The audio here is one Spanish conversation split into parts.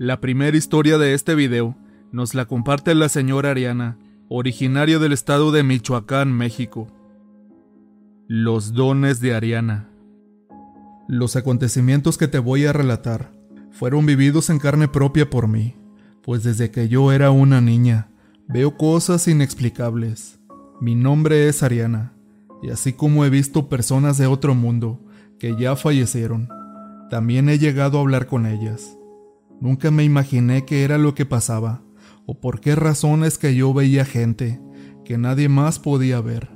La primera historia de este video nos la comparte la señora Ariana, originaria del estado de Michoacán, México. Los dones de Ariana. Los acontecimientos que te voy a relatar fueron vividos en carne propia por mí, pues desde que yo era una niña veo cosas inexplicables. Mi nombre es Ariana, y así como he visto personas de otro mundo que ya fallecieron, también he llegado a hablar con ellas. Nunca me imaginé qué era lo que pasaba, o por qué razones que yo veía gente que nadie más podía ver.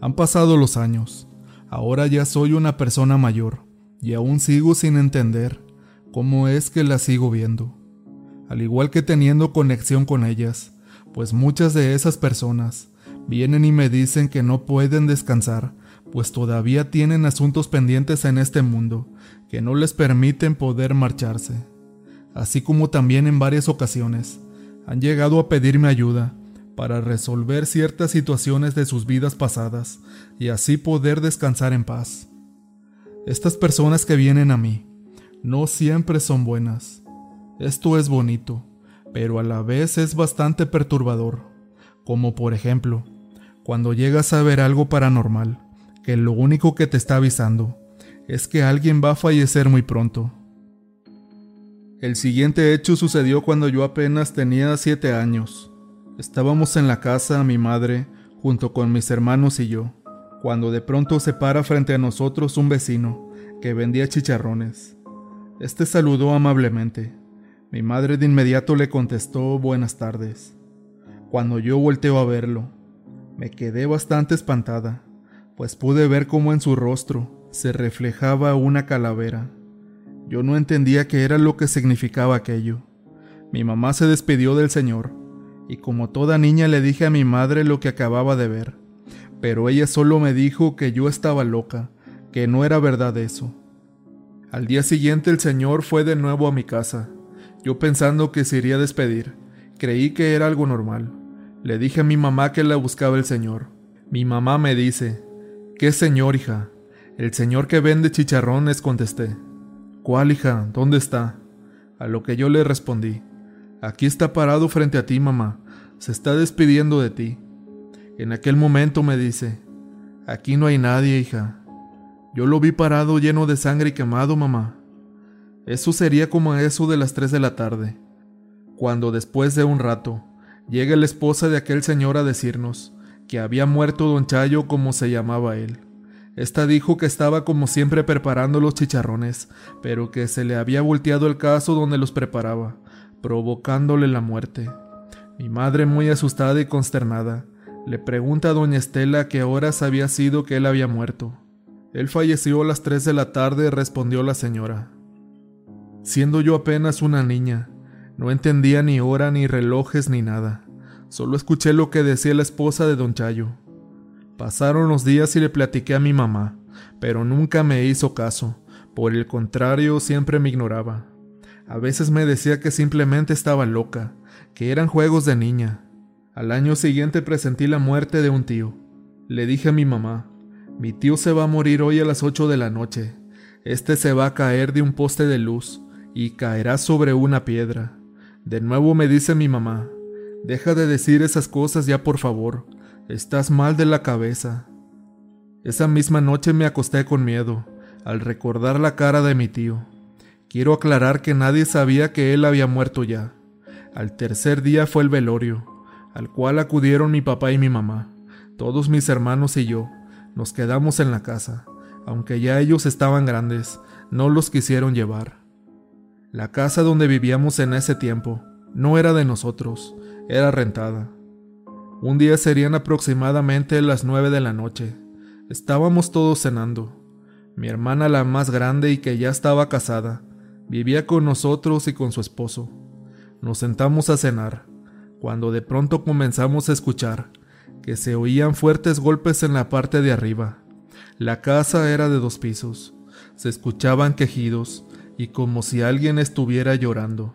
Han pasado los años, ahora ya soy una persona mayor, y aún sigo sin entender cómo es que la sigo viendo, al igual que teniendo conexión con ellas, pues muchas de esas personas vienen y me dicen que no pueden descansar, pues todavía tienen asuntos pendientes en este mundo que no les permiten poder marcharse así como también en varias ocasiones, han llegado a pedirme ayuda para resolver ciertas situaciones de sus vidas pasadas y así poder descansar en paz. Estas personas que vienen a mí no siempre son buenas. Esto es bonito, pero a la vez es bastante perturbador, como por ejemplo, cuando llegas a ver algo paranormal, que lo único que te está avisando es que alguien va a fallecer muy pronto el siguiente hecho sucedió cuando yo apenas tenía siete años. Estábamos en la casa, mi madre, junto con mis hermanos y yo, cuando de pronto se para frente a nosotros un vecino que vendía chicharrones. Este saludó amablemente. Mi madre de inmediato le contestó buenas tardes. Cuando yo volteo a verlo, me quedé bastante espantada, pues pude ver cómo en su rostro se reflejaba una calavera. Yo no entendía qué era lo que significaba aquello. Mi mamá se despidió del Señor, y como toda niña le dije a mi madre lo que acababa de ver, pero ella solo me dijo que yo estaba loca, que no era verdad eso. Al día siguiente el Señor fue de nuevo a mi casa. Yo pensando que se iría a despedir, creí que era algo normal. Le dije a mi mamá que la buscaba el Señor. Mi mamá me dice, ¿qué Señor, hija? El Señor que vende chicharrones, contesté. ¿Cuál hija? ¿Dónde está? A lo que yo le respondí, aquí está parado frente a ti, mamá, se está despidiendo de ti. En aquel momento me dice, aquí no hay nadie, hija. Yo lo vi parado lleno de sangre y quemado, mamá. Eso sería como eso de las tres de la tarde, cuando después de un rato llega la esposa de aquel señor a decirnos que había muerto don Chayo como se llamaba él. Esta dijo que estaba como siempre preparando los chicharrones, pero que se le había volteado el caso donde los preparaba, provocándole la muerte. Mi madre, muy asustada y consternada, le pregunta a doña Estela qué horas había sido que él había muerto. Él falleció a las tres de la tarde, respondió la señora. Siendo yo apenas una niña, no entendía ni hora, ni relojes, ni nada. Solo escuché lo que decía la esposa de don Chayo. Pasaron los días y le platiqué a mi mamá, pero nunca me hizo caso. Por el contrario, siempre me ignoraba. A veces me decía que simplemente estaba loca, que eran juegos de niña. Al año siguiente presentí la muerte de un tío. Le dije a mi mamá, mi tío se va a morir hoy a las 8 de la noche. Este se va a caer de un poste de luz y caerá sobre una piedra. De nuevo me dice mi mamá, deja de decir esas cosas ya por favor. Estás mal de la cabeza. Esa misma noche me acosté con miedo, al recordar la cara de mi tío. Quiero aclarar que nadie sabía que él había muerto ya. Al tercer día fue el velorio, al cual acudieron mi papá y mi mamá. Todos mis hermanos y yo nos quedamos en la casa, aunque ya ellos estaban grandes, no los quisieron llevar. La casa donde vivíamos en ese tiempo no era de nosotros, era rentada. Un día serían aproximadamente las nueve de la noche. Estábamos todos cenando. Mi hermana, la más grande y que ya estaba casada, vivía con nosotros y con su esposo. Nos sentamos a cenar, cuando de pronto comenzamos a escuchar que se oían fuertes golpes en la parte de arriba. La casa era de dos pisos. Se escuchaban quejidos y como si alguien estuviera llorando.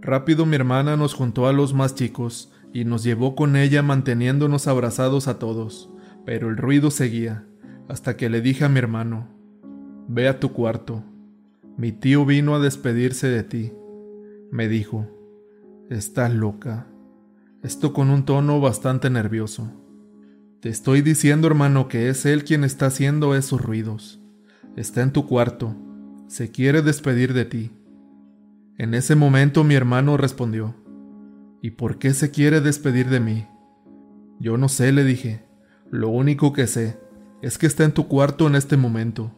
Rápido mi hermana nos juntó a los más chicos y nos llevó con ella manteniéndonos abrazados a todos, pero el ruido seguía, hasta que le dije a mi hermano, Ve a tu cuarto, mi tío vino a despedirse de ti. Me dijo, estás loca. Esto con un tono bastante nervioso. Te estoy diciendo, hermano, que es él quien está haciendo esos ruidos. Está en tu cuarto. Se quiere despedir de ti. En ese momento mi hermano respondió, ¿Y por qué se quiere despedir de mí? Yo no sé, le dije. Lo único que sé es que está en tu cuarto en este momento,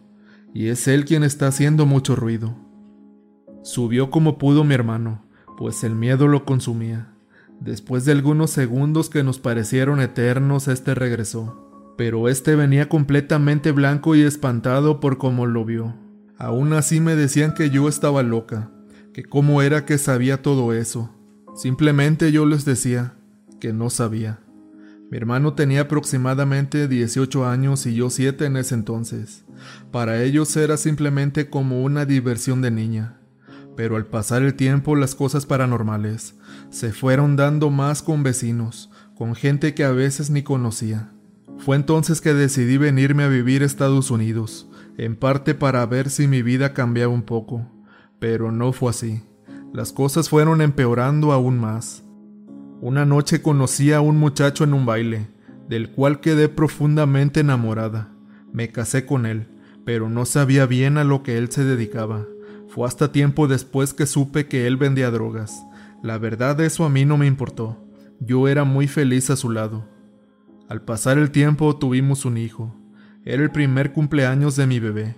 y es él quien está haciendo mucho ruido. Subió como pudo mi hermano, pues el miedo lo consumía. Después de algunos segundos que nos parecieron eternos, este regresó, pero este venía completamente blanco y espantado por cómo lo vio. Aún así me decían que yo estaba loca, que cómo era que sabía todo eso. Simplemente yo les decía que no sabía. Mi hermano tenía aproximadamente 18 años y yo 7 en ese entonces. Para ellos era simplemente como una diversión de niña. Pero al pasar el tiempo las cosas paranormales se fueron dando más con vecinos, con gente que a veces ni conocía. Fue entonces que decidí venirme a vivir a Estados Unidos, en parte para ver si mi vida cambiaba un poco, pero no fue así. Las cosas fueron empeorando aún más. Una noche conocí a un muchacho en un baile, del cual quedé profundamente enamorada. Me casé con él, pero no sabía bien a lo que él se dedicaba. Fue hasta tiempo después que supe que él vendía drogas. La verdad eso a mí no me importó. Yo era muy feliz a su lado. Al pasar el tiempo tuvimos un hijo. Era el primer cumpleaños de mi bebé.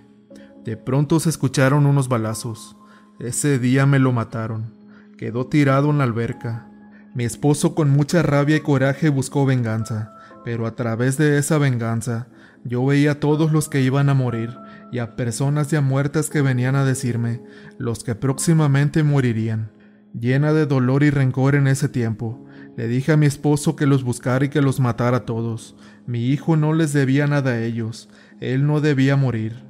De pronto se escucharon unos balazos. Ese día me lo mataron. Quedó tirado en la alberca. Mi esposo con mucha rabia y coraje buscó venganza, pero a través de esa venganza yo veía a todos los que iban a morir y a personas ya muertas que venían a decirme los que próximamente morirían. Llena de dolor y rencor en ese tiempo, le dije a mi esposo que los buscara y que los matara a todos. Mi hijo no les debía nada a ellos, él no debía morir.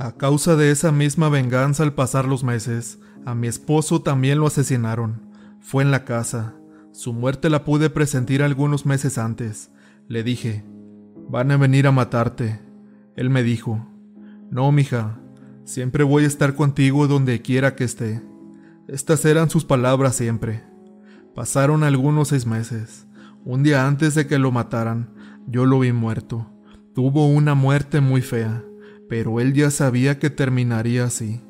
A causa de esa misma venganza al pasar los meses, a mi esposo también lo asesinaron. Fue en la casa, su muerte la pude presentir algunos meses antes. Le dije, van a venir a matarte. Él me dijo, no, mija, siempre voy a estar contigo donde quiera que esté. Estas eran sus palabras siempre. Pasaron algunos seis meses. Un día antes de que lo mataran, yo lo vi muerto. Tuvo una muerte muy fea, pero él ya sabía que terminaría así.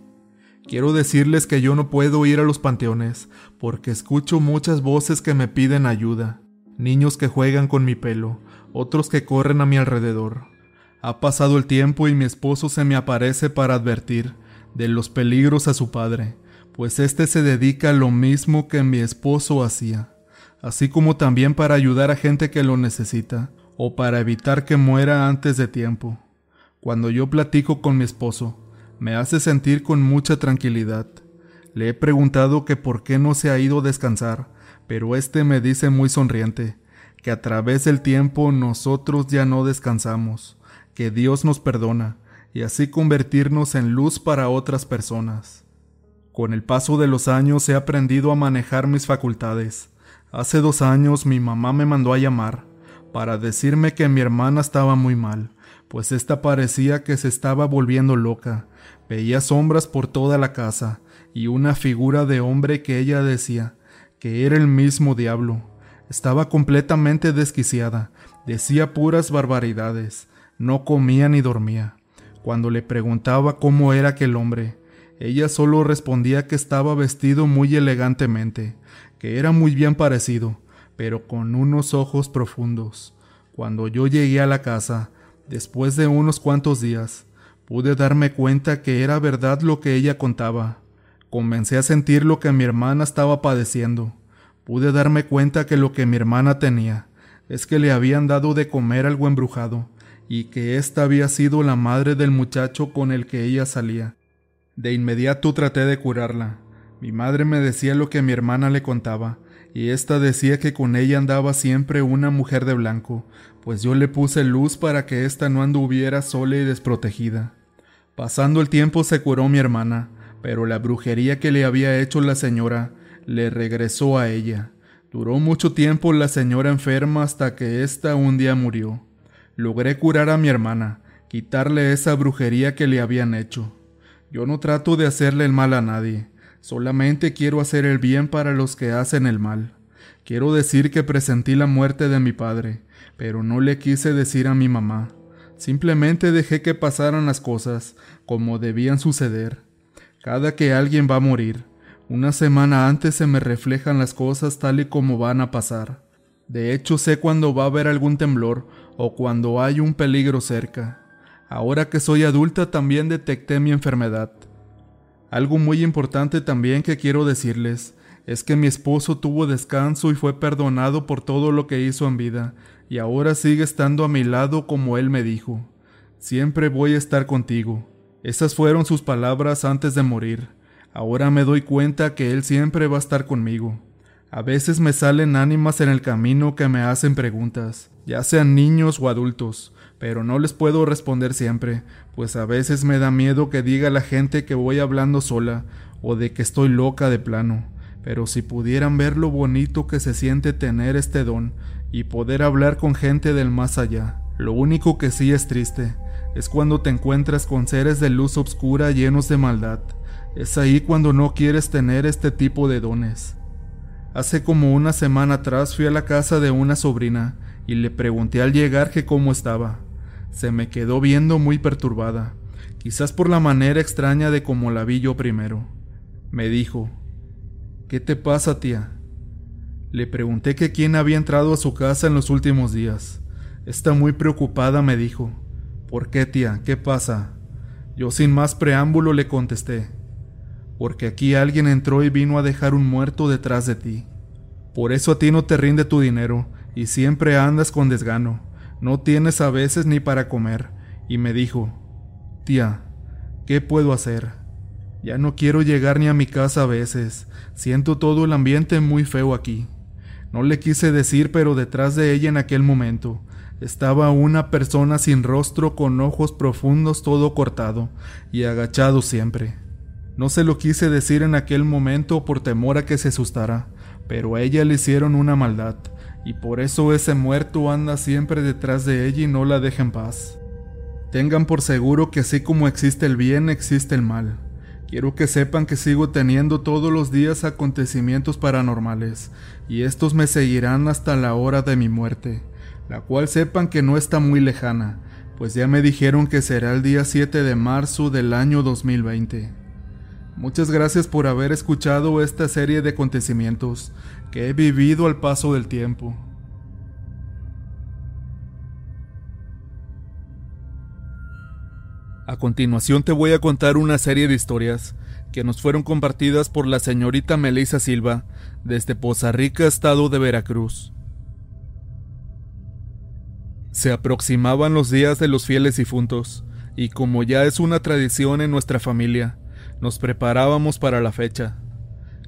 Quiero decirles que yo no puedo ir a los panteones porque escucho muchas voces que me piden ayuda, niños que juegan con mi pelo, otros que corren a mi alrededor. Ha pasado el tiempo y mi esposo se me aparece para advertir de los peligros a su padre, pues éste se dedica a lo mismo que mi esposo hacía, así como también para ayudar a gente que lo necesita, o para evitar que muera antes de tiempo. Cuando yo platico con mi esposo, me hace sentir con mucha tranquilidad. Le he preguntado que por qué no se ha ido a descansar, pero este me dice muy sonriente que a través del tiempo nosotros ya no descansamos, que Dios nos perdona y así convertirnos en luz para otras personas. Con el paso de los años he aprendido a manejar mis facultades. Hace dos años mi mamá me mandó a llamar para decirme que mi hermana estaba muy mal, pues ésta parecía que se estaba volviendo loca. Veía sombras por toda la casa y una figura de hombre que ella decía que era el mismo diablo. Estaba completamente desquiciada, decía puras barbaridades, no comía ni dormía. Cuando le preguntaba cómo era aquel hombre, ella solo respondía que estaba vestido muy elegantemente, que era muy bien parecido, pero con unos ojos profundos. Cuando yo llegué a la casa, Después de unos cuantos días, pude darme cuenta que era verdad lo que ella contaba. Comencé a sentir lo que mi hermana estaba padeciendo. Pude darme cuenta que lo que mi hermana tenía es que le habían dado de comer algo embrujado y que ésta había sido la madre del muchacho con el que ella salía. De inmediato traté de curarla. Mi madre me decía lo que mi hermana le contaba, y ésta decía que con ella andaba siempre una mujer de blanco, pues yo le puse luz para que ésta no anduviera sola y desprotegida. Pasando el tiempo se curó mi hermana, pero la brujería que le había hecho la señora le regresó a ella. Duró mucho tiempo la señora enferma hasta que ésta un día murió. Logré curar a mi hermana, quitarle esa brujería que le habían hecho. Yo no trato de hacerle el mal a nadie, Solamente quiero hacer el bien para los que hacen el mal. Quiero decir que presentí la muerte de mi padre, pero no le quise decir a mi mamá. Simplemente dejé que pasaran las cosas como debían suceder. Cada que alguien va a morir, una semana antes se me reflejan las cosas tal y como van a pasar. De hecho sé cuando va a haber algún temblor o cuando hay un peligro cerca. Ahora que soy adulta también detecté mi enfermedad. Algo muy importante también que quiero decirles es que mi esposo tuvo descanso y fue perdonado por todo lo que hizo en vida, y ahora sigue estando a mi lado como él me dijo. Siempre voy a estar contigo. Esas fueron sus palabras antes de morir. Ahora me doy cuenta que él siempre va a estar conmigo. A veces me salen ánimas en el camino que me hacen preguntas, ya sean niños o adultos, pero no les puedo responder siempre, pues a veces me da miedo que diga la gente que voy hablando sola o de que estoy loca de plano. Pero si pudieran ver lo bonito que se siente tener este don y poder hablar con gente del más allá. Lo único que sí es triste es cuando te encuentras con seres de luz oscura llenos de maldad. Es ahí cuando no quieres tener este tipo de dones. Hace como una semana atrás fui a la casa de una sobrina y le pregunté al llegar que cómo estaba. Se me quedó viendo muy perturbada, quizás por la manera extraña de cómo la vi yo primero. Me dijo, ¿Qué te pasa, tía? Le pregunté que quién había entrado a su casa en los últimos días. Está muy preocupada, me dijo. ¿Por qué, tía? ¿Qué pasa? Yo sin más preámbulo le contesté. Porque aquí alguien entró y vino a dejar un muerto detrás de ti. Por eso a ti no te rinde tu dinero y siempre andas con desgano. No tienes a veces ni para comer. Y me dijo, tía, ¿qué puedo hacer? Ya no quiero llegar ni a mi casa a veces. Siento todo el ambiente muy feo aquí. No le quise decir, pero detrás de ella en aquel momento estaba una persona sin rostro con ojos profundos todo cortado y agachado siempre. No se lo quise decir en aquel momento por temor a que se asustara, pero a ella le hicieron una maldad, y por eso ese muerto anda siempre detrás de ella y no la deja en paz. Tengan por seguro que así como existe el bien, existe el mal. Quiero que sepan que sigo teniendo todos los días acontecimientos paranormales, y estos me seguirán hasta la hora de mi muerte, la cual sepan que no está muy lejana, pues ya me dijeron que será el día 7 de marzo del año 2020. Muchas gracias por haber escuchado esta serie de acontecimientos que he vivido al paso del tiempo. A continuación te voy a contar una serie de historias que nos fueron compartidas por la señorita Melissa Silva desde Poza Rica, estado de Veracruz. Se aproximaban los días de los fieles difuntos, y como ya es una tradición en nuestra familia, nos preparábamos para la fecha.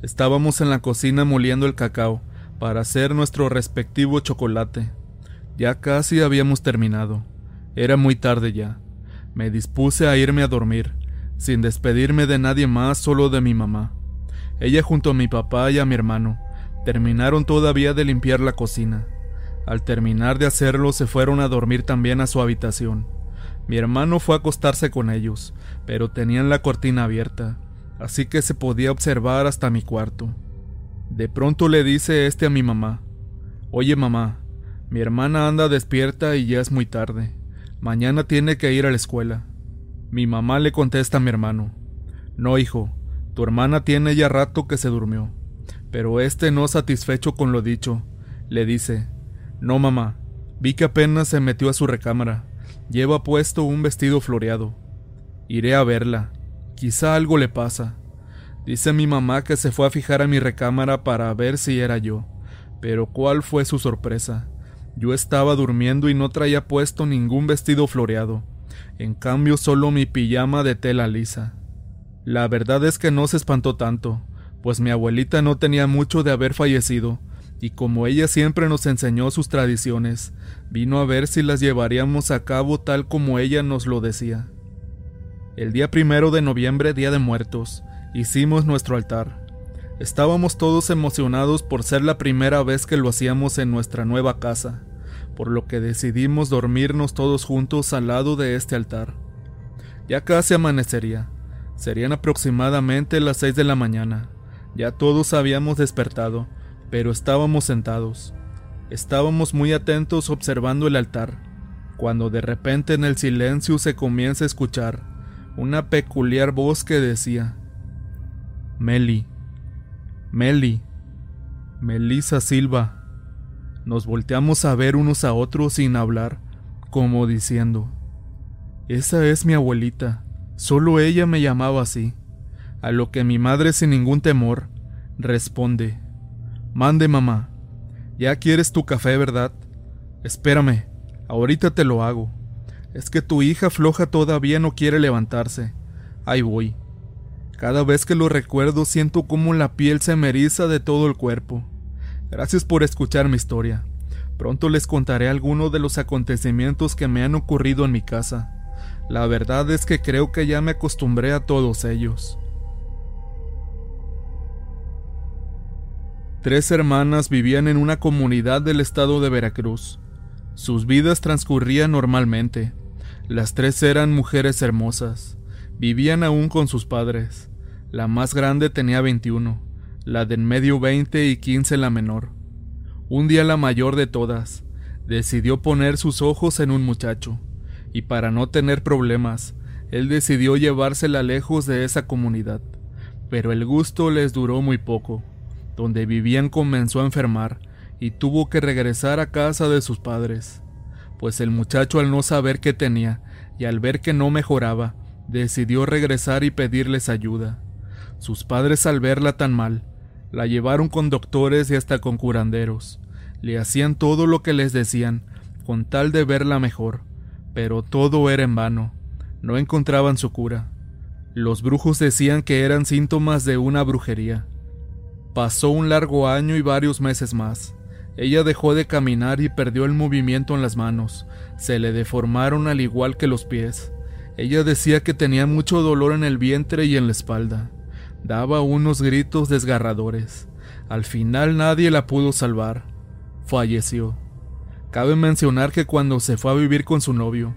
Estábamos en la cocina moliendo el cacao para hacer nuestro respectivo chocolate. Ya casi habíamos terminado. Era muy tarde ya. Me dispuse a irme a dormir, sin despedirme de nadie más, solo de mi mamá. Ella junto a mi papá y a mi hermano terminaron todavía de limpiar la cocina. Al terminar de hacerlo se fueron a dormir también a su habitación. Mi hermano fue a acostarse con ellos, pero tenían la cortina abierta, así que se podía observar hasta mi cuarto. De pronto le dice este a mi mamá, Oye mamá, mi hermana anda despierta y ya es muy tarde. Mañana tiene que ir a la escuela. Mi mamá le contesta a mi hermano. No, hijo, tu hermana tiene ya rato que se durmió. Pero este no satisfecho con lo dicho, le dice, No, mamá, vi que apenas se metió a su recámara. Lleva puesto un vestido floreado. Iré a verla. Quizá algo le pasa. Dice mi mamá que se fue a fijar a mi recámara para ver si era yo. Pero cuál fue su sorpresa. Yo estaba durmiendo y no traía puesto ningún vestido floreado, en cambio solo mi pijama de tela lisa. La verdad es que no se espantó tanto, pues mi abuelita no tenía mucho de haber fallecido, y como ella siempre nos enseñó sus tradiciones, vino a ver si las llevaríamos a cabo tal como ella nos lo decía. El día primero de noviembre, Día de Muertos, hicimos nuestro altar. Estábamos todos emocionados por ser la primera vez que lo hacíamos en nuestra nueva casa, por lo que decidimos dormirnos todos juntos al lado de este altar. Ya casi amanecería, Serían aproximadamente las seis de la mañana. Ya todos habíamos despertado, pero estábamos sentados. Estábamos muy atentos observando el altar, cuando de repente en el silencio se comienza a escuchar una peculiar voz que decía, Meli, Meli, Melisa Silva. Nos volteamos a ver unos a otros sin hablar, como diciendo, Esa es mi abuelita, solo ella me llamaba así. A lo que mi madre sin ningún temor responde, Mande mamá, ya quieres tu café, ¿verdad? Espérame, ahorita te lo hago. Es que tu hija floja todavía no quiere levantarse. Ahí voy. Cada vez que lo recuerdo siento como la piel se me eriza de todo el cuerpo. Gracias por escuchar mi historia. Pronto les contaré algunos de los acontecimientos que me han ocurrido en mi casa. La verdad es que creo que ya me acostumbré a todos ellos. Tres hermanas vivían en una comunidad del estado de Veracruz. Sus vidas transcurrían normalmente. Las tres eran mujeres hermosas. Vivían aún con sus padres. La más grande tenía 21 la de en medio 20 y 15 la menor. Un día la mayor de todas decidió poner sus ojos en un muchacho, y para no tener problemas, él decidió llevársela lejos de esa comunidad. Pero el gusto les duró muy poco. Donde vivían comenzó a enfermar y tuvo que regresar a casa de sus padres, pues el muchacho al no saber qué tenía y al ver que no mejoraba, decidió regresar y pedirles ayuda. Sus padres al verla tan mal, la llevaron con doctores y hasta con curanderos. Le hacían todo lo que les decían, con tal de verla mejor, pero todo era en vano. No encontraban su cura. Los brujos decían que eran síntomas de una brujería. Pasó un largo año y varios meses más. Ella dejó de caminar y perdió el movimiento en las manos. Se le deformaron al igual que los pies. Ella decía que tenía mucho dolor en el vientre y en la espalda. Daba unos gritos desgarradores. Al final nadie la pudo salvar. Falleció. Cabe mencionar que cuando se fue a vivir con su novio,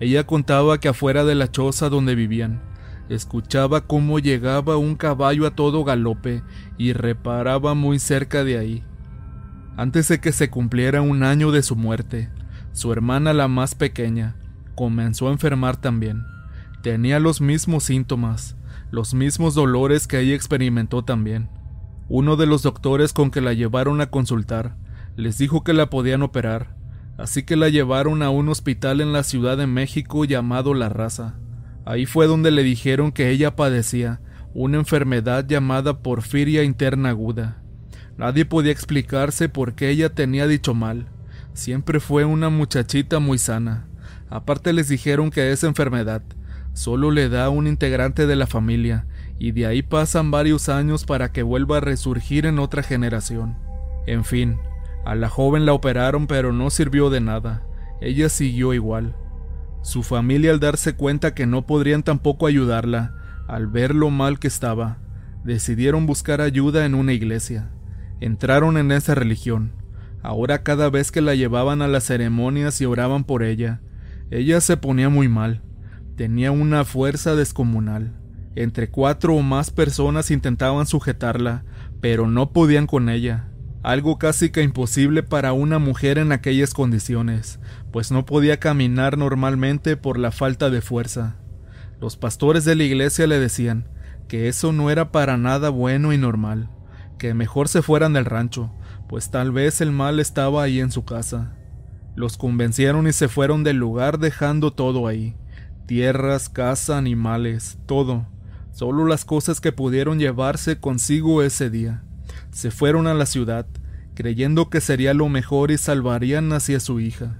ella contaba que afuera de la choza donde vivían, escuchaba cómo llegaba un caballo a todo galope y reparaba muy cerca de ahí. Antes de que se cumpliera un año de su muerte, su hermana la más pequeña comenzó a enfermar también. Tenía los mismos síntomas, los mismos dolores que ella experimentó también. Uno de los doctores con que la llevaron a consultar les dijo que la podían operar, así que la llevaron a un hospital en la Ciudad de México llamado La Raza. Ahí fue donde le dijeron que ella padecía una enfermedad llamada porfiria interna aguda. Nadie podía explicarse por qué ella tenía dicho mal. Siempre fue una muchachita muy sana. Aparte les dijeron que esa enfermedad solo le da un integrante de la familia, y de ahí pasan varios años para que vuelva a resurgir en otra generación. En fin, a la joven la operaron pero no sirvió de nada, ella siguió igual. Su familia al darse cuenta que no podrían tampoco ayudarla, al ver lo mal que estaba, decidieron buscar ayuda en una iglesia. Entraron en esa religión. Ahora cada vez que la llevaban a las ceremonias y oraban por ella, ella se ponía muy mal Tenía una fuerza descomunal. Entre cuatro o más personas intentaban sujetarla, pero no podían con ella. Algo casi que imposible para una mujer en aquellas condiciones, pues no podía caminar normalmente por la falta de fuerza. Los pastores de la iglesia le decían que eso no era para nada bueno y normal, que mejor se fueran del rancho, pues tal vez el mal estaba ahí en su casa. Los convencieron y se fueron del lugar dejando todo ahí tierras, casa, animales, todo, solo las cosas que pudieron llevarse consigo ese día. Se fueron a la ciudad, creyendo que sería lo mejor y salvarían hacia su hija.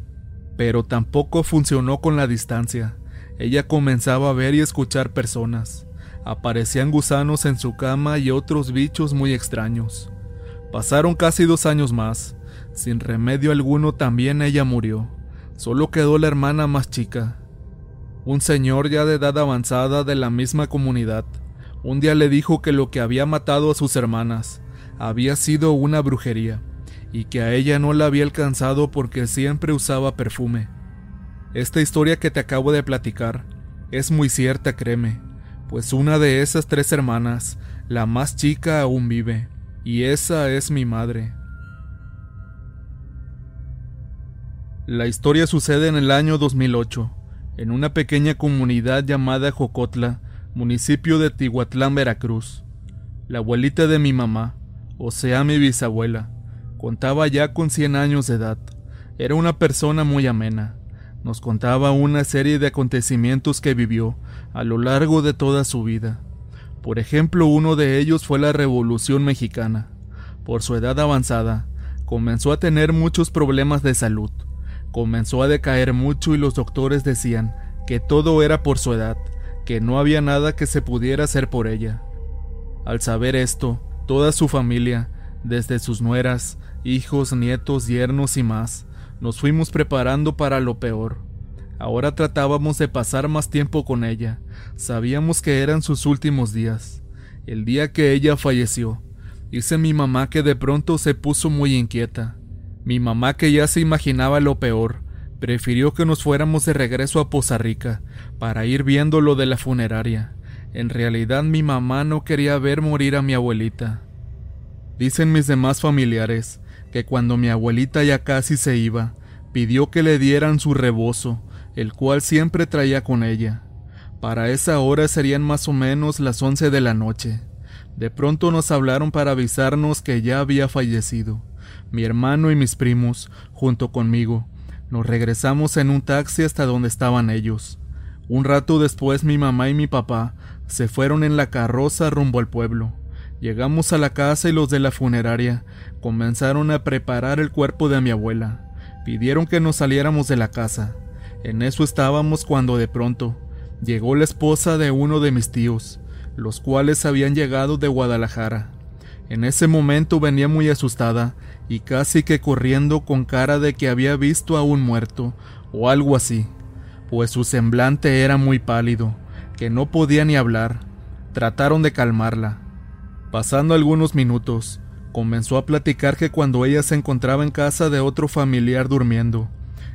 Pero tampoco funcionó con la distancia. Ella comenzaba a ver y escuchar personas. Aparecían gusanos en su cama y otros bichos muy extraños. Pasaron casi dos años más. Sin remedio alguno también ella murió. Solo quedó la hermana más chica, un señor ya de edad avanzada de la misma comunidad, un día le dijo que lo que había matado a sus hermanas había sido una brujería, y que a ella no la había alcanzado porque siempre usaba perfume. Esta historia que te acabo de platicar es muy cierta, créeme, pues una de esas tres hermanas, la más chica, aún vive, y esa es mi madre. La historia sucede en el año 2008, en una pequeña comunidad llamada Jocotla, municipio de Tihuatlán, Veracruz. La abuelita de mi mamá, o sea mi bisabuela, contaba ya con 100 años de edad. Era una persona muy amena. Nos contaba una serie de acontecimientos que vivió a lo largo de toda su vida. Por ejemplo, uno de ellos fue la Revolución Mexicana. Por su edad avanzada, comenzó a tener muchos problemas de salud Comenzó a decaer mucho y los doctores decían que todo era por su edad, que no había nada que se pudiera hacer por ella. Al saber esto, toda su familia, desde sus nueras, hijos, nietos, yernos y más, nos fuimos preparando para lo peor. Ahora tratábamos de pasar más tiempo con ella. Sabíamos que eran sus últimos días. El día que ella falleció, dice mi mamá que de pronto se puso muy inquieta. Mi mamá, que ya se imaginaba lo peor, prefirió que nos fuéramos de regreso a Poza Rica para ir viendo lo de la funeraria. En realidad mi mamá no quería ver morir a mi abuelita. Dicen mis demás familiares que cuando mi abuelita ya casi se iba, pidió que le dieran su rebozo, el cual siempre traía con ella. Para esa hora serían más o menos las once de la noche. De pronto nos hablaron para avisarnos que ya había fallecido mi hermano y mis primos, junto conmigo, nos regresamos en un taxi hasta donde estaban ellos. Un rato después mi mamá y mi papá se fueron en la carroza rumbo al pueblo. Llegamos a la casa y los de la funeraria comenzaron a preparar el cuerpo de mi abuela. Pidieron que nos saliéramos de la casa. En eso estábamos cuando de pronto llegó la esposa de uno de mis tíos, los cuales habían llegado de Guadalajara. En ese momento venía muy asustada y casi que corriendo con cara de que había visto a un muerto o algo así, pues su semblante era muy pálido, que no podía ni hablar. Trataron de calmarla. Pasando algunos minutos, comenzó a platicar que cuando ella se encontraba en casa de otro familiar durmiendo,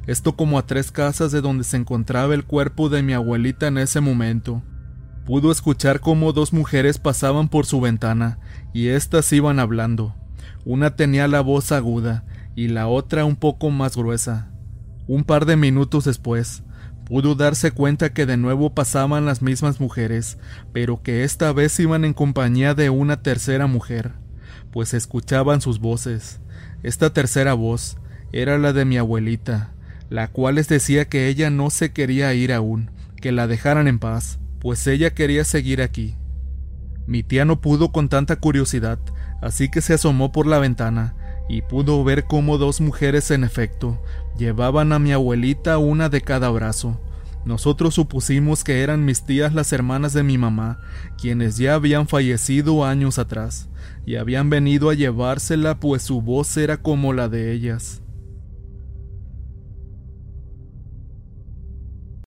esto como a tres casas de donde se encontraba el cuerpo de mi abuelita en ese momento, pudo escuchar cómo dos mujeres pasaban por su ventana y éstas iban hablando. Una tenía la voz aguda y la otra un poco más gruesa. Un par de minutos después, pudo darse cuenta que de nuevo pasaban las mismas mujeres, pero que esta vez iban en compañía de una tercera mujer, pues escuchaban sus voces. Esta tercera voz era la de mi abuelita, la cual les decía que ella no se quería ir aún, que la dejaran en paz, pues ella quería seguir aquí. Mi tía no pudo con tanta curiosidad, así que se asomó por la ventana y pudo ver cómo dos mujeres en efecto llevaban a mi abuelita una de cada brazo. Nosotros supusimos que eran mis tías las hermanas de mi mamá, quienes ya habían fallecido años atrás, y habían venido a llevársela pues su voz era como la de ellas.